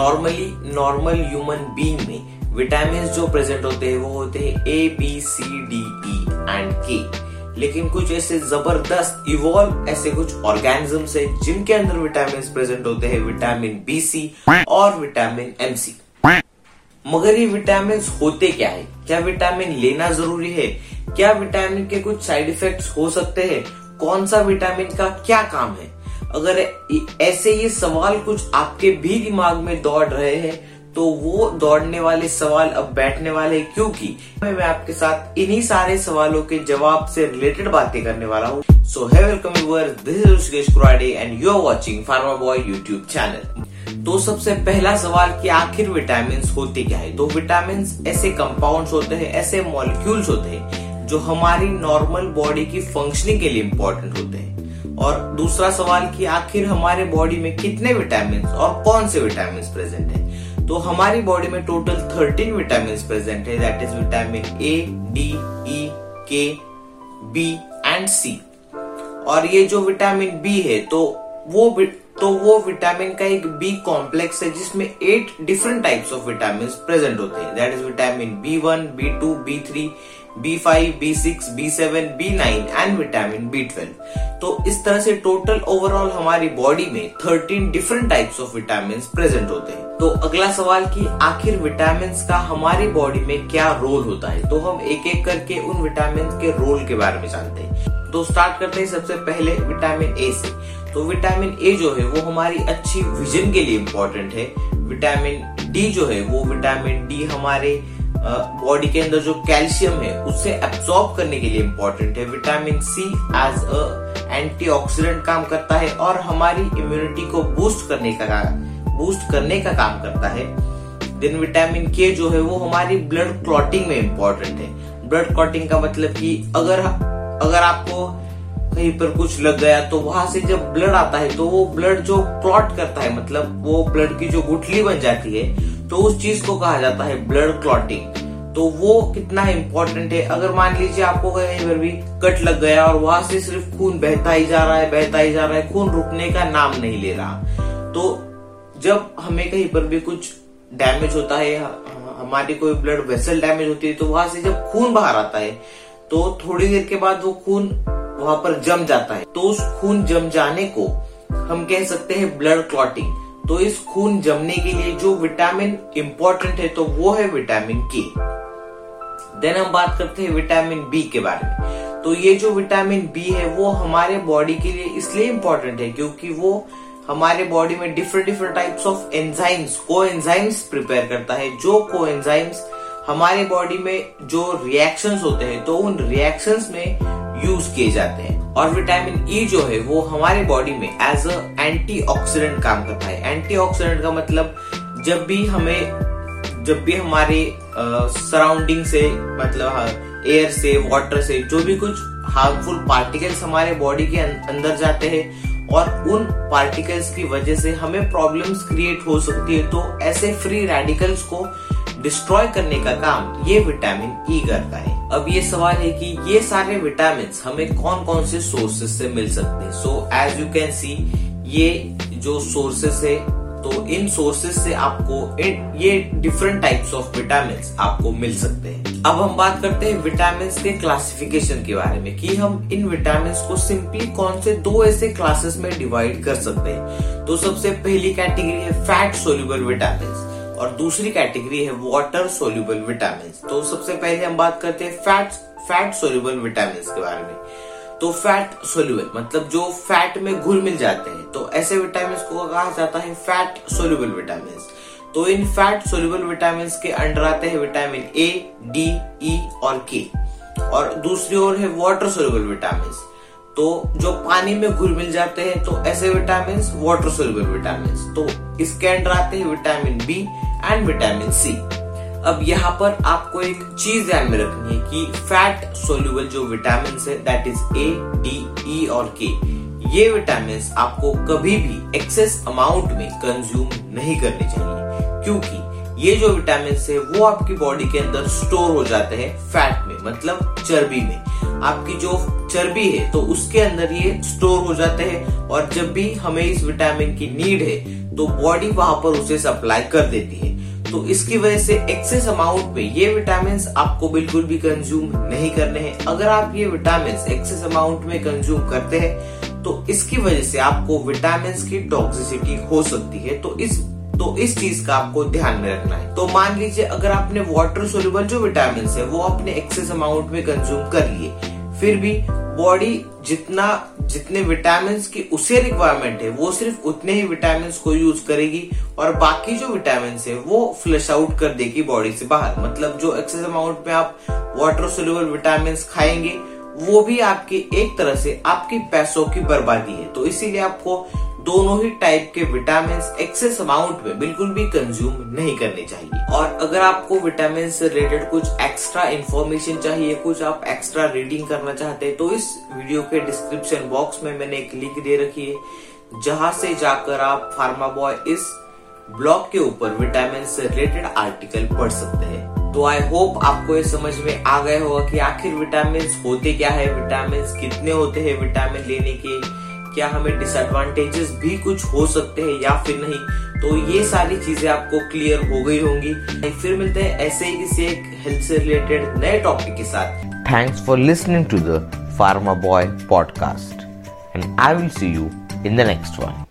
Normally normal human being में vitamin जो present होते हैं, वो होते हैं A B C D E and K लेकिन कुछ ऐसे ज़बरदस्त इवॉल्व ऐसे कुछ ऑर्गेनिजम्स है, जिनके अंदर विटामिन प्रेजेंट होते हैं विटामिन बी सी और विटामिन एम सी मगर ये विटामिन होते क्या है? क्या विटामिन लेना ज़रूरी है? क्या विटामिन के कुछ साइड इफेक्ट्स हो सकते हैं? कौन सा विटामिन का क्या काम है? अगर ऐसे ये सवाल कुछ आपके भी दिमाग में दौड़ रहे हैं तो वो दौड़ने वाले सवाल अब बैठने वाले क्योंकि मैं आपके साथ इन्हीं सारे सवालों के जवाब से रिलेटेड बातें करने वाला हूँ। So hi welcome and you are watching Pharma Boy YouTube channel तो सबसे पहला सवाल कि आखिर विटामिन होते क्या है? तो विटामिन ऐसे कंपाउंड्स होते हैं, ऐसे मॉलिक्यूल्स होते हैं, जो हमारी नॉर्मल बॉडी की फंक्शनिंग के लिए इम्पोर्टेंट होते हैं। और दूसरा सवाल कि आखिर हमारे बॉडी में कितने विटामिन और कौन से विटामिन प्रेजेंट है? तो हमारी बॉडी में टोटल थर्टीन विटामिन प्रेजेंट है that is vitamin A D E K B and सी और ये जो विटामिन बी है तो वो तो वो विटामिन का एक बी कॉम्प्लेक्स है, जिसमें eight different types of vitamin present होते हैं. That is vitamin B one B two B three B five B six B seven B nine and vitamin B twelve तो इस तरह से टोटल ओवरऑल हमारी body में thirteen different types of vitamin present होते हैं। तो अगला सवाल कि आखिर विटामिन का हमारी बॉडी में क्या रोल होता है? तो हम एक एक करके उन विटामिन के रोल के बारे में जानते हैं। तो स्टार्ट करते हैं सबसे पहले विटामिन ए से। तो विटामिन ए जो है, वो हमारी अच्छी विजन के लिए इम्पोर्टेंट है। विटामिन डी जो है, वो विटामिन डी हमारे बॉडी के अंदर जो कैल्शियम है, उसे एब्सॉर्ब करने के लिए इम्पोर्टेंट है। Vitamin C as a antioxidant काम करता है और हमारी इम्यूनिटी को बूस्ट करने का बूस्ट करने का काम करता है। देन विटामिन के जो है, वो हमारी ब्लड क्लॉटिंग में इम्पोर्टेंट है। ब्लड क्लॉटिंग का मतलब कि अगर अगर आपको कहीं पर कुछ लग गया तो वहाँ से जब ब्लड आता है तो वो ब्लड जो क्लॉट करता है मतलब वो ब्लड की जो गुठली बन जाती है तो उस चीज़ को कहा जाता है ब्लड क्लॉटिंग तो वो कितना इम्पोर्टेंट है? अगर मान लीजिए आपको कहीं पर भी कट लग गया और वहाँ से सिर्फ़ खून बहता ही जा रहा है, बहता ही जा रहा है, खून रुकने का नाम नहीं ले रहा। तो जब हमें कहीं पर भी कुछ डैमेज होता है हमारी कोई ब्लड वेसल डैमेज होती है तो वहाँ से जब खून बाहर आता है तो थोड़ी देर के बाद वो खून वहाँ पर जम जाता है। तो उस खून जम जाने को हम कह सकते हैं ब्लड क्लॉटिंग तो इस खून जमने के लिए जो विटामिन इंपॉर्टेंट है तो वो है विटामिन के देन हम बात करते हैं विटामिन बी के बारे में। तो ये जो विटामिन बी है, वो हमारे बॉडी के लिए इसलिए इंपॉर्टेंट है क्योंकि वो हमारे बॉडी में different different types of enzymes को एंजाइम्स प्रिपेयर करता है। जो को एंजाइम्स हमारे बॉडी में जो रिएक्शंस होते हैं तो उन रिएक्शंस में यूज़ किए जाते हैं। और विटामिन ई e जो है वो हमारे बॉडी में एज अ एंटीऑक्सीडेंट काम करता है। एंटीऑक्सीडेंट का मतलब जब भी हमें जब भी हमारे सराउंडिंग से मतलब एयर से वाटर से जो भी कुछ हार्मफुल पार्टिकल्स हमारे बॉडी के अं-, अंदर जाते हैं और उन पार्टिकल्स की वजह से हमें प्रॉब्लम्स क्रिएट हो सकती है तो ऐसे फ्री रेडिकल्स को डिस्ट्रॉय करने का काम ये विटामिन ई करता है। अब ये सवाल है कि ये सारे विटामिन हमें कौन कौन से सोर्सेस से मिल सकते हैं? So as you can see ये जो सोर्सेस है तो इन सोर्सेस से आपको ये डिफरेंट टाइप्स ऑफ़ विटामिन आपको मिल सकते हैं। अब हम बात करते हैं विटामिन के क्लासिफिकेशन के बारे में, कि हम इन विटामिन को सिंपली कौन से दो ऐसे क्लासेस में डिवाइड कर सकते हैं? तो सबसे पहली कैटेगरी है फैट सोल्यूबल विटामिन और दूसरी कैटेगरी है वाटर सोल्यूबल विटामिन तो सबसे पहले हम बात करते हैं फैट फैट सोल्यूबल विटामिन के बारे में. तो फैट सोल्यूबल मतलब जो फैट में घुल मिल जाते हैं. तो ऐसे विटामिन को कहा जाता है फैट सोल्यूबल विटामिन तो इन फैट सोल्यूबल विटामिन के अंडर आते हैं विटामिन ए डी ई और के और दूसरी ओर है वाटर सोल्यूबल विटामिन तो जो पानी में घुल मिल जाते हैं तो ऐसे विटामिन वाटर सोल्यूबल विटामिन तो इसके अंडर आते हैं vitamin B and vitamin C अब यहाँ पर आपको एक चीज़ ध्यान में रखनी है कि फैट सोल्यूबल जो विटामिन है that is A D E और के ये विटामिन आपको कभी भी एक्सेस अमाउंट में कंज्यूम नहीं करने चाहिए। क्योंकि ये जो विटामिन है, वो आपकी बॉडी के अंदर स्टोर हो जाते हैं फैट में मतलब चर्बी में। आपकी जो चर्बी है तो उसके अंदर ये स्टोर हो जाते हैं और जब भी हमें इस विटामिन की नीड है तो बॉडी वहाँ पर उसे सप्लाई कर देती है। तो इसकी वजह से एक्सेस अमाउंट में ये विटामिन आपको बिल्कुल भी कंज्यूम नहीं करने हैं। अगर आप ये विटामिन एक्सेस अमाउंट में कंज्यूम करते हैं तो इसकी वजह से आपको विटामिन की टॉक्सिसिटी हो सकती है। तो इस तो इस चीज़ का आपको ध्यान में रखना है। तो मान लीजिए अगर आपने वाटर सोल्यूबल जो विटामिन है, वो अपने एक्सेस अमाउंट में कंज्यूम कर लिए, फिर भी बॉडी जितना जितने विटामिन की उसे रिक्वायरमेंट है, वो सिर्फ़ उतने ही विटामिन को यूज़ करेगी और बाकी जो विटामिन है, वो फ्लश आउट कर देगी बॉडी से बाहर। मतलब जो एक्सेस अमाउंट में आप वाटर सोल्यूबल विटामिन खाएँगे, वो भी आपके एक तरह से आपके पैसों की बर्बादी है। तो इसीलिए आपको दोनों ही टाइप के विटामिन एक्सेस अमाउंट में बिल्कुल भी कंज्यूम नहीं करने चाहिए। और अगर आपको विटामिन से रिलेटेड कुछ एक्स्ट्रा इन्फॉर्मेशन चाहिए, कुछ आप एक्स्ट्रा रीडिंग करना चाहते हैं तो इस वीडियो के डिस्क्रिप्शन बॉक्स में मैंने एक लिंक दे रखी है, जहाँ से जाकर आप फार्मा बॉय इस ब्लॉग के ऊपर विटामिन से रिलेटेड आर्टिकल पढ़ सकते हैं। तो आई होप आपको ये समझ में आ गया होगा कि आखिर विटामिन होते क्या है विटामिन कितने होते हैं विटामिन लेने के क्या हमें डिसएडवांटेजेस भी कुछ हो सकते हैं या फिर नहीं? तो ये सारी चीज़ें आपको क्लियर हो गई होंगी। फिर मिलते हैं ऐसे ही किसी एक हेल्थ से रिलेटेड नए टॉपिक के साथ। Thanks for listening to the Pharma Boy podcast and I will see you in the next one